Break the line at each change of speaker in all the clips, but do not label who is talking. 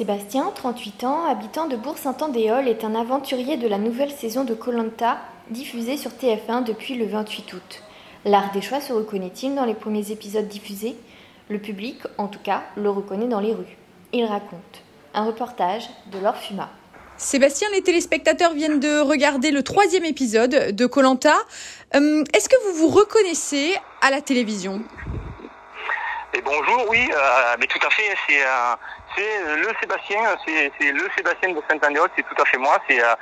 Sébastien, 38 ans, habitant de Bourg-Saint-Andéol, est un aventurier de la nouvelle saison de Colanta, diffusée sur TF1 depuis le 28 août. L'art des choix se reconnaît-il dans les premiers épisodes diffusés? Le public, en tout cas, le reconnaît dans les rues. Il raconte. Un reportage de Laure Fuma.
Sébastien, les téléspectateurs viennent de regarder le troisième épisode de Colanta. Euh, Est-ce que vous vous reconnaissez à la télévision?
Et bonjour, oui, euh, mais tout à fait, c'est c'est le Sébastien, c'est le Sébastien de Saint-Andéol, c'est tout à fait moi, c'est euh,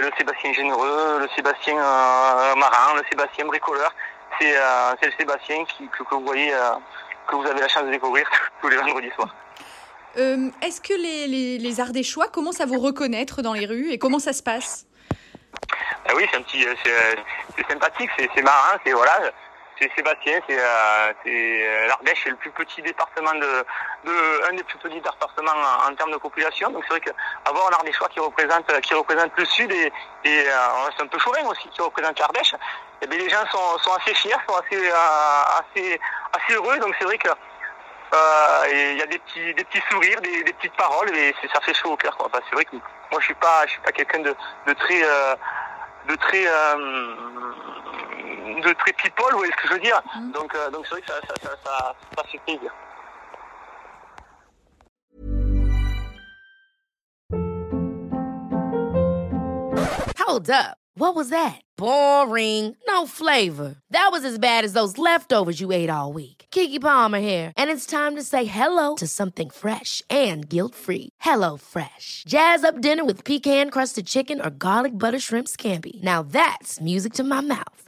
le Sébastien généreux, le Sébastien euh, marin, le Sébastien bricoleur, c'est euh, le Sébastien qui, que, que vous voyez, que vous avez la chance de découvrir tous les vendredis soirs.
Euh, Est-ce que les, les, les arts des choix commencent à vous reconnaître dans les rues et comment ça se passe?
Ah oui, c'est un petit, c'est c'est sympathique, c'est marin, c'est voilà, c'est Sébastien, c'est euh, euh, l'Ardèche, c'est le plus petit département de, un des plus petits départements en, termes de population. Donc c'est vrai que avoir un Ardéchois qui représente qui représente le sud et, euh, c'est un peu chauvin aussi qui représente l'Ardèche. Et bien les gens sont, sont assez fiers, sont assez assez heureux. Donc c'est vrai que il y a des petits des petits sourires, des, petites paroles et ça fait chaud au cœur. Enfin, c'est vrai que moi je suis pas je suis pas quelqu'un de, de très de très très people, vous voyez ce que je veux dire. Mm-hmm. Donc euh, donc c'est vrai que ça ça, ça, ça, ça fait plaisir.
Hold up. What was that? Boring. No flavor. That was as bad as those leftovers you ate all week. Kiki Palmer here, and it's time to say hello to something fresh and guilt-free. Hello Fresh. Jazz up dinner with pecan-crusted chicken or garlic butter shrimp scampi. Now that's music to my mouth.